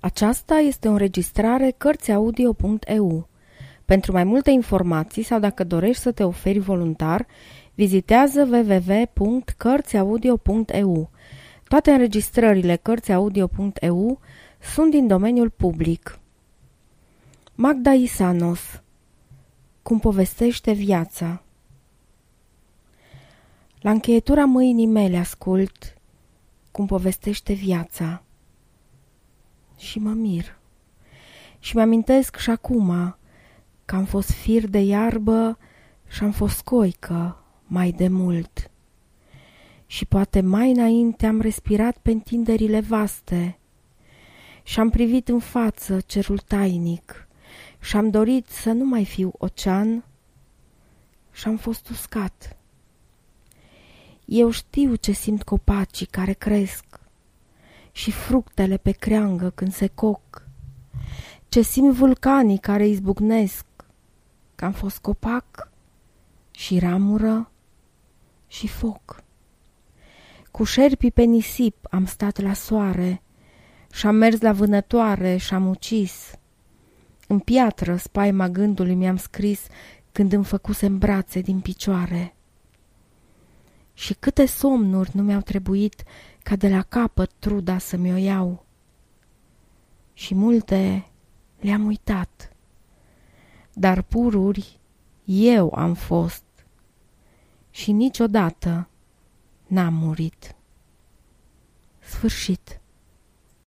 Aceasta este o înregistrare Cărțiaudio.eu. Pentru mai multe informații sau dacă dorești să te oferi voluntar, vizitează www.cărțiaudio.eu. Toate înregistrările Cărțiaudio.eu sunt din domeniul public. Magda Isanos Cum povestește viața La încheietura mâinii mele ascult cum povestește viața și mă mir. Și mi-amintesc și acum că am fost fir de iarbă și am fost coică mai de mult. Și poate mai înainte am respirat pe întinderile vaste și am privit în față cerul tainic și am dorit să nu mai fiu ocean și am fost uscat. Eu știu ce simt copacii care cresc și fructele pe creangă când se coc, ce simt vulcanii care izbucnesc, că am fost copac și ramură și foc. Cu șerpii pe nisip am stat la soare și-am mers la vânătoare și-am ucis. În piatră spaima gândului mi-am scris când îmi făcusem brațe din picioare. Și câte somnuri nu mi-au trebuit ca de la capăt truda să mi-o iau. Și multe le-am uitat, dar pururi eu am fost și niciodată n-am murit. Sfârșit.